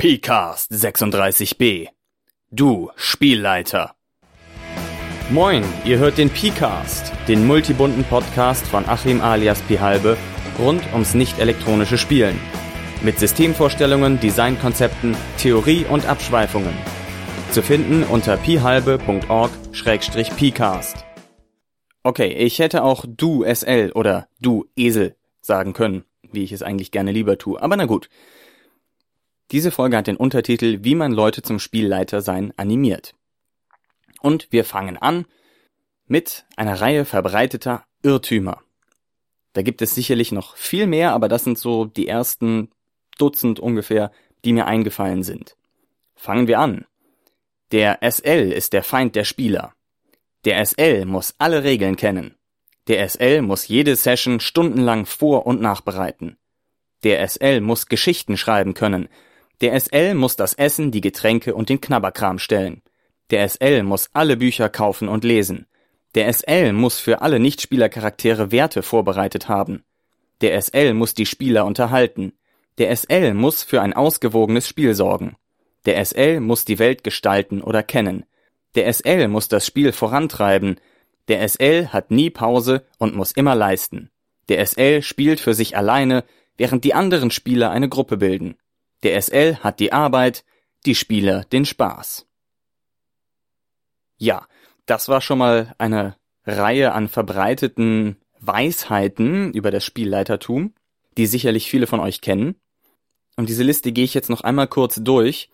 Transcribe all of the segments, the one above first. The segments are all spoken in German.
PCAST 36b. Du Spielleiter. Moin, ihr hört den PCAST, den multibunten Podcast von Achim alias Pihalbe rund ums nicht elektronische Spielen. Mit Systemvorstellungen, Designkonzepten, Theorie und Abschweifungen. Zu finden unter pihalbe.org-pcast. Okay, ich hätte auch du SL oder du Esel sagen können, wie ich es eigentlich gerne lieber tue, aber na gut. Diese Folge hat den Untertitel Wie man Leute zum Spielleiter sein animiert. Und wir fangen an mit einer Reihe verbreiteter Irrtümer. Da gibt es sicherlich noch viel mehr, aber das sind so die ersten Dutzend ungefähr, die mir eingefallen sind. Fangen wir an. Der SL ist der Feind der Spieler. Der SL muss alle Regeln kennen. Der SL muss jede Session stundenlang vor- und nachbereiten. Der SL muss Geschichten schreiben können, der SL muss das Essen, die Getränke und den Knabberkram stellen. Der SL muss alle Bücher kaufen und lesen. Der SL muss für alle Nichtspielercharaktere Werte vorbereitet haben. Der SL muss die Spieler unterhalten. Der SL muss für ein ausgewogenes Spiel sorgen. Der SL muss die Welt gestalten oder kennen. Der SL muss das Spiel vorantreiben. Der SL hat nie Pause und muss immer leisten. Der SL spielt für sich alleine, während die anderen Spieler eine Gruppe bilden. Der SL hat die Arbeit, die Spieler den Spaß. Ja, das war schon mal eine Reihe an verbreiteten Weisheiten über das Spielleitertum, die sicherlich viele von euch kennen. Und diese Liste gehe ich jetzt noch einmal kurz durch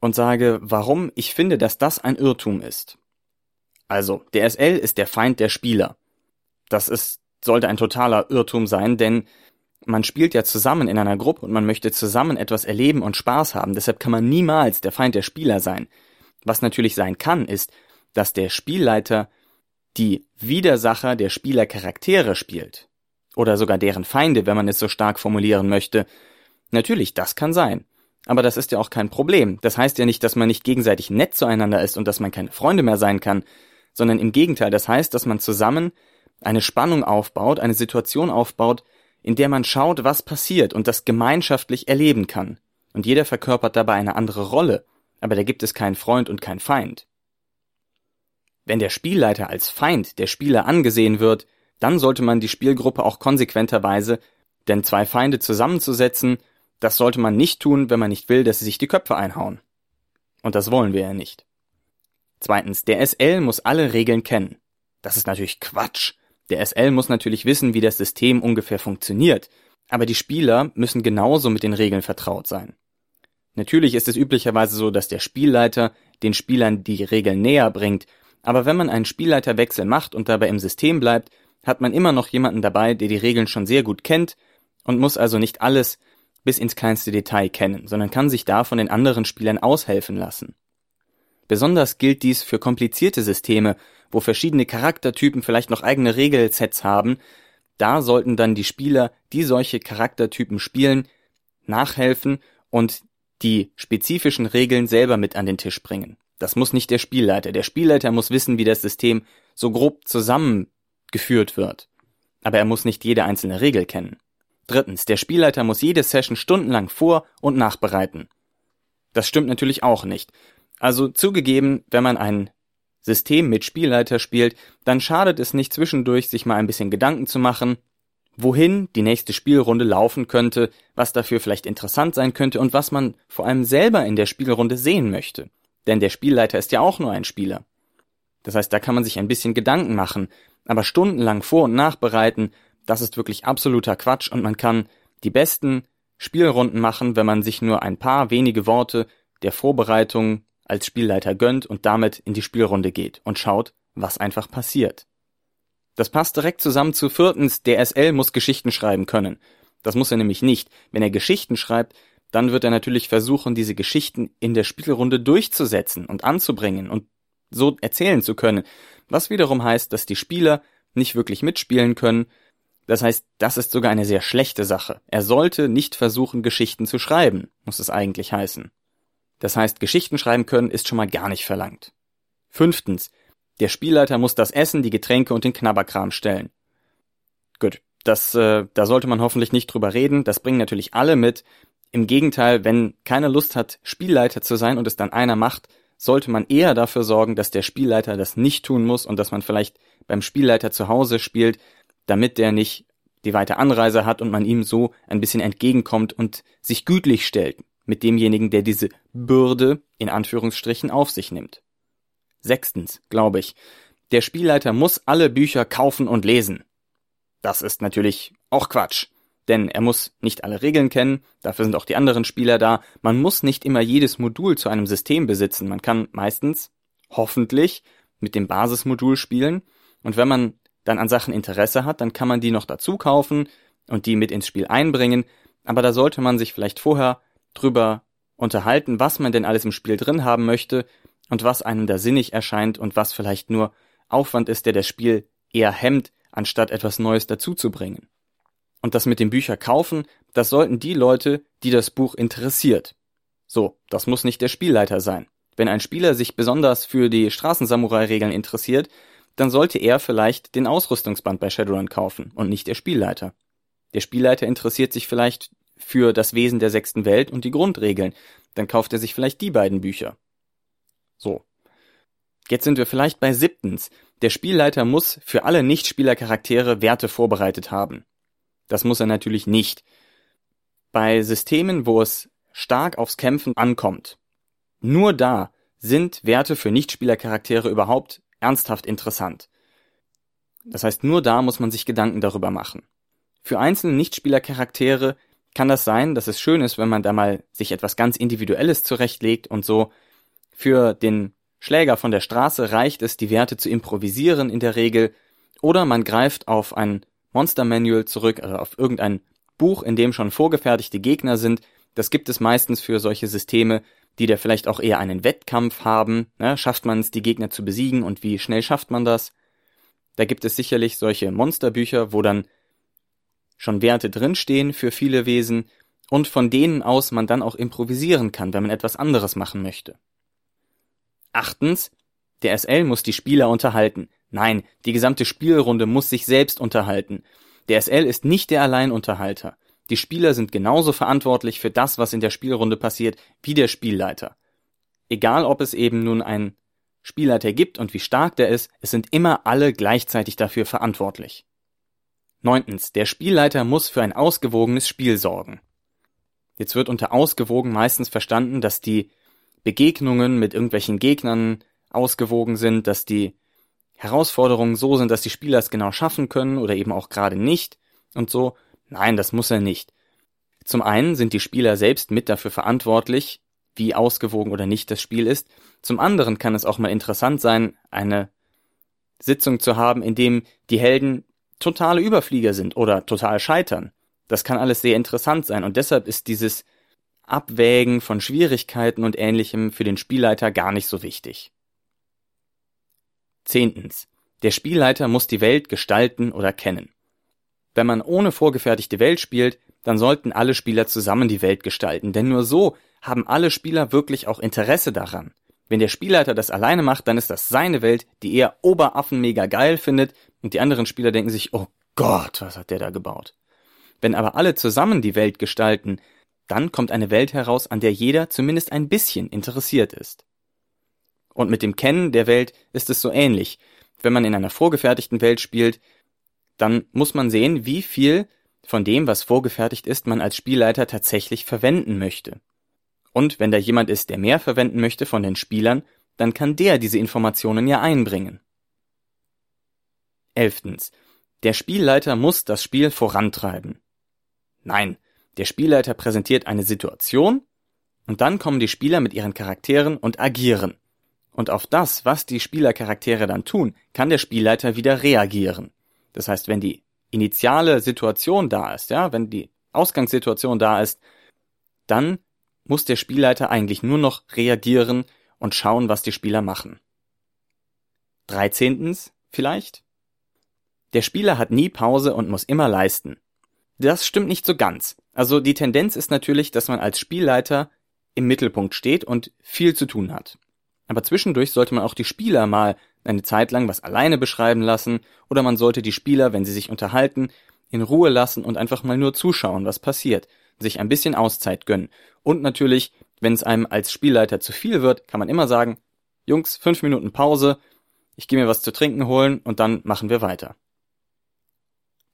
und sage, warum ich finde, dass das ein Irrtum ist. Also, der SL ist der Feind der Spieler. Das ist, sollte ein totaler Irrtum sein, denn man spielt ja zusammen in einer Gruppe und man möchte zusammen etwas erleben und Spaß haben. Deshalb kann man niemals der Feind der Spieler sein. Was natürlich sein kann, ist, dass der Spielleiter die Widersacher der Spielercharaktere spielt. Oder sogar deren Feinde, wenn man es so stark formulieren möchte. Natürlich, das kann sein. Aber das ist ja auch kein Problem. Das heißt ja nicht, dass man nicht gegenseitig nett zueinander ist und dass man keine Freunde mehr sein kann, sondern im Gegenteil, das heißt, dass man zusammen eine Spannung aufbaut, eine Situation aufbaut, in der man schaut, was passiert und das gemeinschaftlich erleben kann. Und jeder verkörpert dabei eine andere Rolle, aber da gibt es keinen Freund und keinen Feind. Wenn der Spielleiter als Feind der Spieler angesehen wird, dann sollte man die Spielgruppe auch konsequenterweise, denn zwei Feinde zusammenzusetzen, das sollte man nicht tun, wenn man nicht will, dass sie sich die Köpfe einhauen. Und das wollen wir ja nicht. Zweitens, der SL muss alle Regeln kennen. Das ist natürlich Quatsch. Der SL muss natürlich wissen, wie das System ungefähr funktioniert, aber die Spieler müssen genauso mit den Regeln vertraut sein. Natürlich ist es üblicherweise so, dass der Spielleiter den Spielern die Regeln näher bringt, aber wenn man einen Spielleiterwechsel macht und dabei im System bleibt, hat man immer noch jemanden dabei, der die Regeln schon sehr gut kennt und muss also nicht alles bis ins kleinste Detail kennen, sondern kann sich da von den anderen Spielern aushelfen lassen. Besonders gilt dies für komplizierte Systeme, wo verschiedene Charaktertypen vielleicht noch eigene Regelsets haben, da sollten dann die Spieler, die solche Charaktertypen spielen, nachhelfen und die spezifischen Regeln selber mit an den Tisch bringen. Das muss nicht der Spielleiter. Der Spielleiter muss wissen, wie das System so grob zusammengeführt wird. Aber er muss nicht jede einzelne Regel kennen. Drittens, der Spielleiter muss jede Session stundenlang vor- und nachbereiten. Das stimmt natürlich auch nicht. Also zugegeben, wenn man ein System mit Spielleiter spielt, dann schadet es nicht zwischendurch, sich mal ein bisschen Gedanken zu machen, wohin die nächste Spielrunde laufen könnte, was dafür vielleicht interessant sein könnte und was man vor allem selber in der Spielrunde sehen möchte. Denn der Spielleiter ist ja auch nur ein Spieler. Das heißt, da kann man sich ein bisschen Gedanken machen, aber stundenlang vor- und nachbereiten, das ist wirklich absoluter Quatsch und man kann die besten Spielrunden machen, wenn man sich nur ein paar wenige Worte der Vorbereitung als Spielleiter gönnt und damit in die Spielrunde geht und schaut, was einfach passiert. Das passt direkt zusammen zu viertens, der SL muss Geschichten schreiben können. Das muss er nämlich nicht. Wenn er Geschichten schreibt, dann wird er natürlich versuchen, diese Geschichten in der Spielrunde durchzusetzen und anzubringen und so erzählen zu können, was wiederum heißt, dass die Spieler nicht wirklich mitspielen können. Das heißt, das ist sogar eine sehr schlechte Sache. Er sollte nicht versuchen, Geschichten zu schreiben, muss es eigentlich heißen. Das heißt, Geschichten schreiben können ist schon mal gar nicht verlangt. Fünftens. Der Spielleiter muss das Essen, die Getränke und den Knabberkram stellen. Gut, das, äh, da sollte man hoffentlich nicht drüber reden. Das bringen natürlich alle mit. Im Gegenteil, wenn keiner Lust hat, Spielleiter zu sein und es dann einer macht, sollte man eher dafür sorgen, dass der Spielleiter das nicht tun muss und dass man vielleicht beim Spielleiter zu Hause spielt, damit der nicht die weite Anreise hat und man ihm so ein bisschen entgegenkommt und sich gütlich stellt mit demjenigen, der diese Bürde in Anführungsstrichen auf sich nimmt. Sechstens, glaube ich, der Spielleiter muss alle Bücher kaufen und lesen. Das ist natürlich auch Quatsch. Denn er muss nicht alle Regeln kennen, dafür sind auch die anderen Spieler da. Man muss nicht immer jedes Modul zu einem System besitzen. Man kann meistens, hoffentlich, mit dem Basismodul spielen. Und wenn man dann an Sachen Interesse hat, dann kann man die noch dazu kaufen und die mit ins Spiel einbringen. Aber da sollte man sich vielleicht vorher drüber unterhalten, was man denn alles im Spiel drin haben möchte und was einem da sinnig erscheint und was vielleicht nur Aufwand ist, der das Spiel eher hemmt, anstatt etwas Neues dazuzubringen. Und das mit dem Bücher kaufen, das sollten die Leute, die das Buch interessiert. So, das muss nicht der Spielleiter sein. Wenn ein Spieler sich besonders für die Straßensamurai-Regeln interessiert, dann sollte er vielleicht den Ausrüstungsband bei Shadowrun kaufen und nicht der Spielleiter. Der Spielleiter interessiert sich vielleicht für das Wesen der sechsten Welt und die Grundregeln, dann kauft er sich vielleicht die beiden Bücher. So. Jetzt sind wir vielleicht bei siebtens. Der Spielleiter muss für alle Nichtspielercharaktere Werte vorbereitet haben. Das muss er natürlich nicht. Bei Systemen, wo es stark aufs Kämpfen ankommt, nur da sind Werte für Nichtspielercharaktere überhaupt ernsthaft interessant. Das heißt, nur da muss man sich Gedanken darüber machen. Für einzelne Nichtspielercharaktere kann das sein, dass es schön ist, wenn man da mal sich etwas ganz Individuelles zurechtlegt und so. Für den Schläger von der Straße reicht es, die Werte zu improvisieren in der Regel, oder man greift auf ein Monster Manual zurück, also auf irgendein Buch, in dem schon vorgefertigte Gegner sind. Das gibt es meistens für solche Systeme, die da vielleicht auch eher einen Wettkampf haben. Ne? Schafft man es, die Gegner zu besiegen und wie schnell schafft man das? Da gibt es sicherlich solche Monsterbücher, wo dann schon Werte drinstehen für viele Wesen und von denen aus man dann auch improvisieren kann, wenn man etwas anderes machen möchte. Achtens, der SL muss die Spieler unterhalten. Nein, die gesamte Spielrunde muss sich selbst unterhalten. Der SL ist nicht der Alleinunterhalter. Die Spieler sind genauso verantwortlich für das, was in der Spielrunde passiert, wie der Spielleiter. Egal, ob es eben nun einen Spielleiter gibt und wie stark der ist, es sind immer alle gleichzeitig dafür verantwortlich. Neuntens, der Spielleiter muss für ein ausgewogenes Spiel sorgen. Jetzt wird unter ausgewogen meistens verstanden, dass die Begegnungen mit irgendwelchen Gegnern ausgewogen sind, dass die Herausforderungen so sind, dass die Spieler es genau schaffen können oder eben auch gerade nicht und so. Nein, das muss er nicht. Zum einen sind die Spieler selbst mit dafür verantwortlich, wie ausgewogen oder nicht das Spiel ist. Zum anderen kann es auch mal interessant sein, eine Sitzung zu haben, in dem die Helden totale Überflieger sind oder total scheitern. Das kann alles sehr interessant sein und deshalb ist dieses Abwägen von Schwierigkeiten und ähnlichem für den Spielleiter gar nicht so wichtig. Zehntens. Der Spielleiter muss die Welt gestalten oder kennen. Wenn man ohne vorgefertigte Welt spielt, dann sollten alle Spieler zusammen die Welt gestalten, denn nur so haben alle Spieler wirklich auch Interesse daran. Wenn der Spielleiter das alleine macht, dann ist das seine Welt, die er Oberaffen mega geil findet und die anderen Spieler denken sich, oh Gott, was hat der da gebaut? Wenn aber alle zusammen die Welt gestalten, dann kommt eine Welt heraus, an der jeder zumindest ein bisschen interessiert ist. Und mit dem Kennen der Welt ist es so ähnlich. Wenn man in einer vorgefertigten Welt spielt, dann muss man sehen, wie viel von dem, was vorgefertigt ist, man als Spielleiter tatsächlich verwenden möchte. Und wenn da jemand ist, der mehr verwenden möchte von den Spielern, dann kann der diese Informationen ja einbringen. Elftens. Der Spielleiter muss das Spiel vorantreiben. Nein, der Spielleiter präsentiert eine Situation und dann kommen die Spieler mit ihren Charakteren und agieren. Und auf das, was die Spielercharaktere dann tun, kann der Spielleiter wieder reagieren. Das heißt, wenn die initiale Situation da ist, ja, wenn die Ausgangssituation da ist, dann muss der Spielleiter eigentlich nur noch reagieren und schauen, was die Spieler machen. Dreizehntens vielleicht? Der Spieler hat nie Pause und muss immer leisten. Das stimmt nicht so ganz. Also die Tendenz ist natürlich, dass man als Spielleiter im Mittelpunkt steht und viel zu tun hat. Aber zwischendurch sollte man auch die Spieler mal eine Zeit lang was alleine beschreiben lassen oder man sollte die Spieler, wenn sie sich unterhalten, in Ruhe lassen und einfach mal nur zuschauen, was passiert. Sich ein bisschen Auszeit gönnen. Und natürlich, wenn es einem als Spielleiter zu viel wird, kann man immer sagen, Jungs, fünf Minuten Pause, ich gehe mir was zu trinken holen und dann machen wir weiter.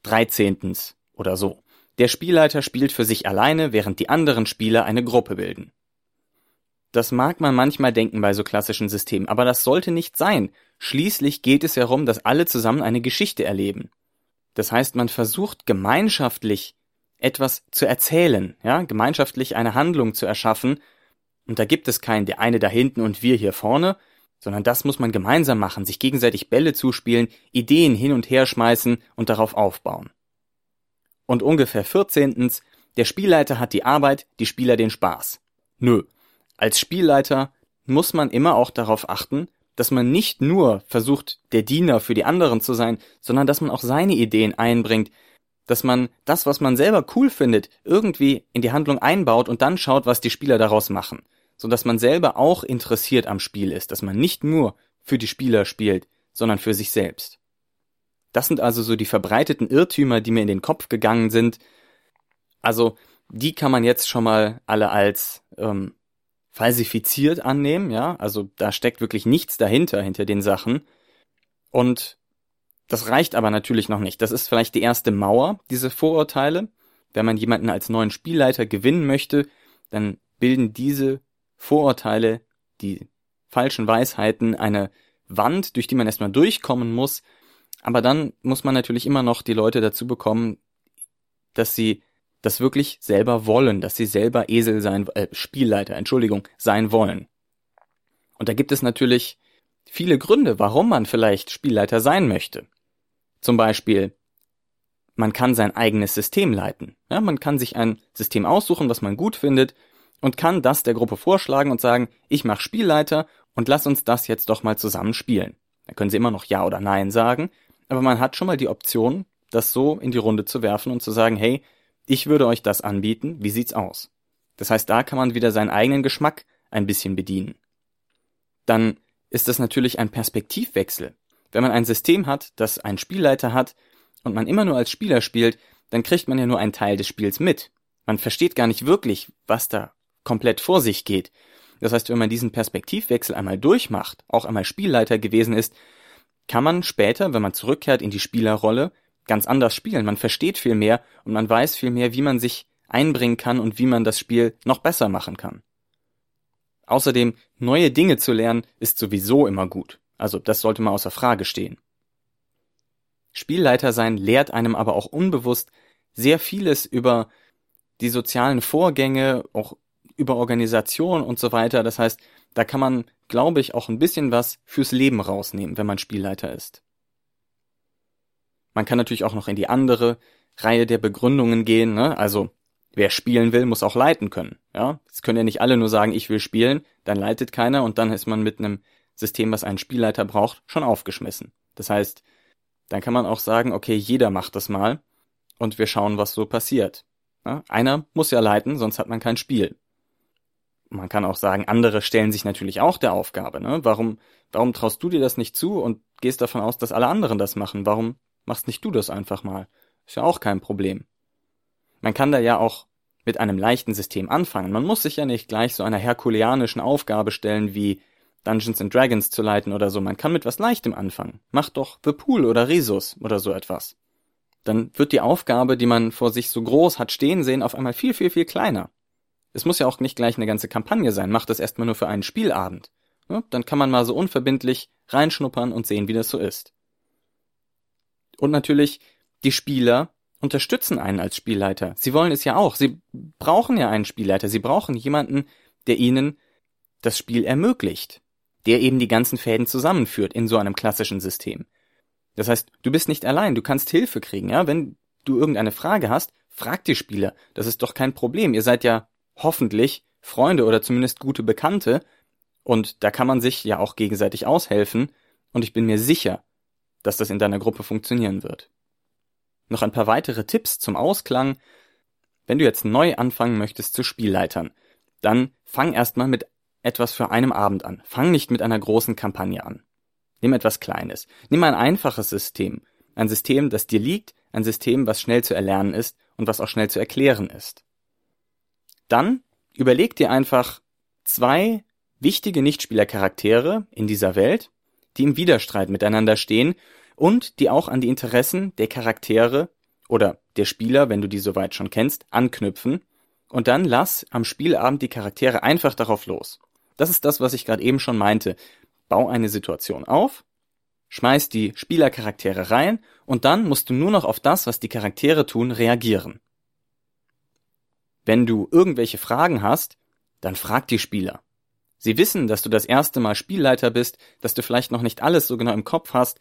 Dreizehntens oder so. Der Spielleiter spielt für sich alleine, während die anderen Spieler eine Gruppe bilden. Das mag man manchmal denken bei so klassischen Systemen, aber das sollte nicht sein. Schließlich geht es darum, dass alle zusammen eine Geschichte erleben. Das heißt, man versucht gemeinschaftlich etwas zu erzählen, ja, gemeinschaftlich eine Handlung zu erschaffen. Und da gibt es keinen, der eine da hinten und wir hier vorne, sondern das muss man gemeinsam machen, sich gegenseitig Bälle zuspielen, Ideen hin und her schmeißen und darauf aufbauen. Und ungefähr 14. Der Spielleiter hat die Arbeit, die Spieler den Spaß. Nö. Als Spielleiter muss man immer auch darauf achten, dass man nicht nur versucht, der Diener für die anderen zu sein, sondern dass man auch seine Ideen einbringt, dass man das, was man selber cool findet, irgendwie in die Handlung einbaut und dann schaut, was die Spieler daraus machen, so dass man selber auch interessiert am Spiel ist, dass man nicht nur für die Spieler spielt, sondern für sich selbst. Das sind also so die verbreiteten Irrtümer, die mir in den Kopf gegangen sind. Also die kann man jetzt schon mal alle als ähm, falsifiziert annehmen, ja, also da steckt wirklich nichts dahinter, hinter den Sachen. Und das reicht aber natürlich noch nicht. Das ist vielleicht die erste Mauer, diese Vorurteile. Wenn man jemanden als neuen Spielleiter gewinnen möchte, dann bilden diese Vorurteile, die falschen Weisheiten, eine Wand, durch die man erstmal durchkommen muss. Aber dann muss man natürlich immer noch die Leute dazu bekommen, dass sie das wirklich selber wollen, dass sie selber Esel sein, äh, Spielleiter, Entschuldigung, sein wollen. Und da gibt es natürlich viele Gründe, warum man vielleicht Spielleiter sein möchte. Zum Beispiel, man kann sein eigenes System leiten. Ja, man kann sich ein System aussuchen, was man gut findet, und kann das der Gruppe vorschlagen und sagen, ich mache Spielleiter und lass uns das jetzt doch mal zusammen spielen. Da können sie immer noch Ja oder Nein sagen, aber man hat schon mal die Option, das so in die Runde zu werfen und zu sagen, hey, ich würde euch das anbieten, wie sieht's aus? Das heißt, da kann man wieder seinen eigenen Geschmack ein bisschen bedienen. Dann ist das natürlich ein Perspektivwechsel. Wenn man ein System hat, das einen Spielleiter hat und man immer nur als Spieler spielt, dann kriegt man ja nur einen Teil des Spiels mit. Man versteht gar nicht wirklich, was da komplett vor sich geht. Das heißt, wenn man diesen Perspektivwechsel einmal durchmacht, auch einmal Spielleiter gewesen ist, kann man später, wenn man zurückkehrt in die Spielerrolle, ganz anders spielen. Man versteht viel mehr und man weiß viel mehr, wie man sich einbringen kann und wie man das Spiel noch besser machen kann. Außerdem, neue Dinge zu lernen ist sowieso immer gut. Also das sollte mal außer Frage stehen. Spielleiter sein lehrt einem aber auch unbewusst sehr vieles über die sozialen Vorgänge, auch über Organisation und so weiter. Das heißt, da kann man, glaube ich, auch ein bisschen was fürs Leben rausnehmen, wenn man Spielleiter ist. Man kann natürlich auch noch in die andere Reihe der Begründungen gehen, ne? Also, wer spielen will, muss auch leiten können, ja? Es können ja nicht alle nur sagen, ich will spielen, dann leitet keiner und dann ist man mit einem System, was einen Spielleiter braucht, schon aufgeschmissen. Das heißt, dann kann man auch sagen, okay, jeder macht das mal und wir schauen, was so passiert. Ja? Einer muss ja leiten, sonst hat man kein Spiel. Man kann auch sagen, andere stellen sich natürlich auch der Aufgabe. Ne? Warum, warum traust du dir das nicht zu und gehst davon aus, dass alle anderen das machen? Warum machst nicht du das einfach mal? Ist ja auch kein Problem. Man kann da ja auch mit einem leichten System anfangen. Man muss sich ja nicht gleich so einer herkuleanischen Aufgabe stellen wie Dungeons and Dragons zu leiten oder so. Man kann mit was Leichtem anfangen. Macht doch The Pool oder Resus oder so etwas. Dann wird die Aufgabe, die man vor sich so groß hat stehen sehen, auf einmal viel, viel, viel kleiner. Es muss ja auch nicht gleich eine ganze Kampagne sein. Macht das erstmal nur für einen Spielabend. Ja, dann kann man mal so unverbindlich reinschnuppern und sehen, wie das so ist. Und natürlich, die Spieler unterstützen einen als Spielleiter. Sie wollen es ja auch. Sie brauchen ja einen Spielleiter. Sie brauchen jemanden, der ihnen das Spiel ermöglicht. Der eben die ganzen Fäden zusammenführt in so einem klassischen System. Das heißt, du bist nicht allein. Du kannst Hilfe kriegen, ja? Wenn du irgendeine Frage hast, frag die Spieler. Das ist doch kein Problem. Ihr seid ja hoffentlich Freunde oder zumindest gute Bekannte. Und da kann man sich ja auch gegenseitig aushelfen. Und ich bin mir sicher, dass das in deiner Gruppe funktionieren wird. Noch ein paar weitere Tipps zum Ausklang. Wenn du jetzt neu anfangen möchtest zu Spielleitern, dann fang erstmal mit etwas für einem Abend an. Fang nicht mit einer großen Kampagne an. Nimm etwas Kleines. Nimm ein einfaches System. Ein System, das dir liegt, ein System, was schnell zu erlernen ist und was auch schnell zu erklären ist. Dann überleg dir einfach zwei wichtige Nichtspielercharaktere in dieser Welt, die im Widerstreit miteinander stehen und die auch an die Interessen der Charaktere oder der Spieler, wenn du die soweit schon kennst, anknüpfen. Und dann lass am Spielabend die Charaktere einfach darauf los. Das ist das, was ich gerade eben schon meinte. Bau eine Situation auf, schmeiß die Spielercharaktere rein und dann musst du nur noch auf das, was die Charaktere tun, reagieren. Wenn du irgendwelche Fragen hast, dann frag die Spieler. Sie wissen, dass du das erste Mal Spielleiter bist, dass du vielleicht noch nicht alles so genau im Kopf hast.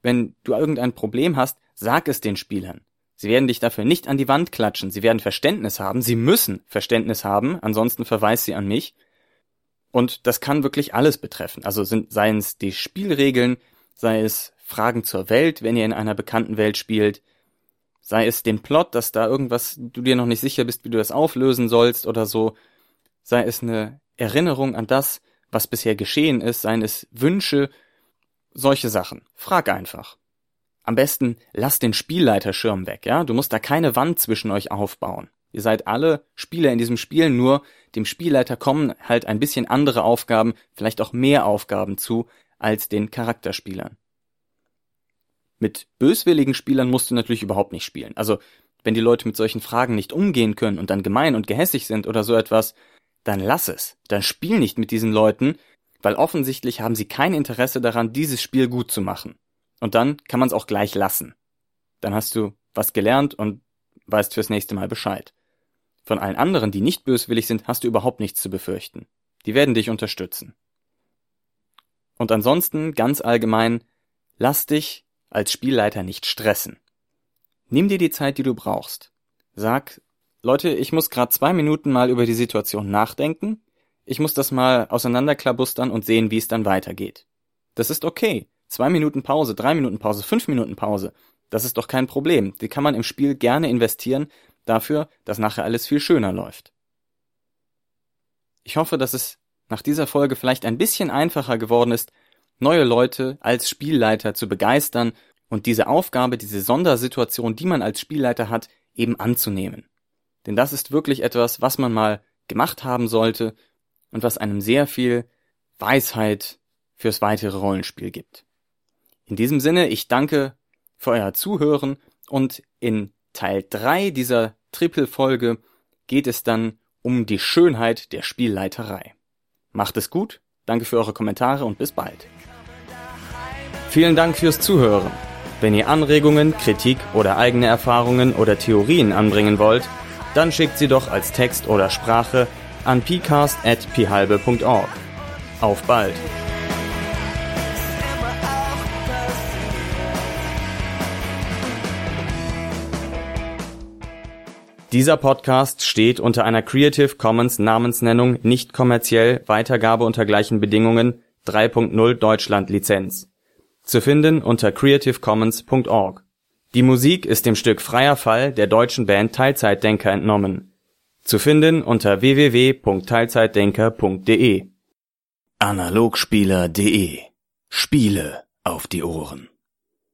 Wenn du irgendein Problem hast, sag es den Spielern. Sie werden dich dafür nicht an die Wand klatschen, sie werden Verständnis haben, sie müssen Verständnis haben, ansonsten verweist sie an mich. Und das kann wirklich alles betreffen. Also sind, seien es die Spielregeln, sei es Fragen zur Welt, wenn ihr in einer bekannten Welt spielt, sei es den Plot, dass da irgendwas du dir noch nicht sicher bist, wie du das auflösen sollst oder so, sei es eine Erinnerung an das, was bisher geschehen ist, seien es Wünsche, solche Sachen. Frag einfach. Am besten lass den Spielleiterschirm weg, ja? Du musst da keine Wand zwischen euch aufbauen. Ihr seid alle Spieler in diesem Spiel, nur dem Spielleiter kommen halt ein bisschen andere Aufgaben, vielleicht auch mehr Aufgaben zu, als den Charakterspielern. Mit böswilligen Spielern musst du natürlich überhaupt nicht spielen. Also, wenn die Leute mit solchen Fragen nicht umgehen können und dann gemein und gehässig sind oder so etwas, dann lass es. Dann spiel nicht mit diesen Leuten, weil offensichtlich haben sie kein Interesse daran, dieses Spiel gut zu machen. Und dann kann man es auch gleich lassen. Dann hast du was gelernt und weißt fürs nächste Mal Bescheid. Von allen anderen, die nicht böswillig sind, hast du überhaupt nichts zu befürchten. Die werden dich unterstützen. Und ansonsten, ganz allgemein, lass dich als Spielleiter nicht stressen. Nimm dir die Zeit, die du brauchst. Sag, Leute, ich muss gerade zwei Minuten mal über die Situation nachdenken. Ich muss das mal auseinanderklabustern und sehen, wie es dann weitergeht. Das ist okay. Zwei Minuten Pause, drei Minuten Pause, fünf Minuten Pause. Das ist doch kein Problem. Die kann man im Spiel gerne investieren dafür, dass nachher alles viel schöner läuft. Ich hoffe, dass es nach dieser Folge vielleicht ein bisschen einfacher geworden ist, neue Leute als Spielleiter zu begeistern und diese Aufgabe, diese Sondersituation, die man als Spielleiter hat, eben anzunehmen. Denn das ist wirklich etwas, was man mal gemacht haben sollte und was einem sehr viel Weisheit fürs weitere Rollenspiel gibt. In diesem Sinne, ich danke für euer Zuhören und in Teil 3 dieser Triple-Folge geht es dann um die Schönheit der Spielleiterei. Macht es gut, danke für eure Kommentare und bis bald. Vielen Dank fürs Zuhören. Wenn ihr Anregungen, Kritik oder eigene Erfahrungen oder Theorien anbringen wollt, dann schickt sie doch als Text oder Sprache an pcast.phalbe.org. Auf bald! Dieser Podcast steht unter einer Creative Commons Namensnennung nicht kommerziell Weitergabe unter gleichen Bedingungen 3.0 Deutschland Lizenz. Zu finden unter creativecommons.org. Die Musik ist dem Stück Freier Fall der deutschen Band Teilzeitdenker entnommen. Zu finden unter www.teilzeitdenker.de. Analogspieler.de Spiele auf die Ohren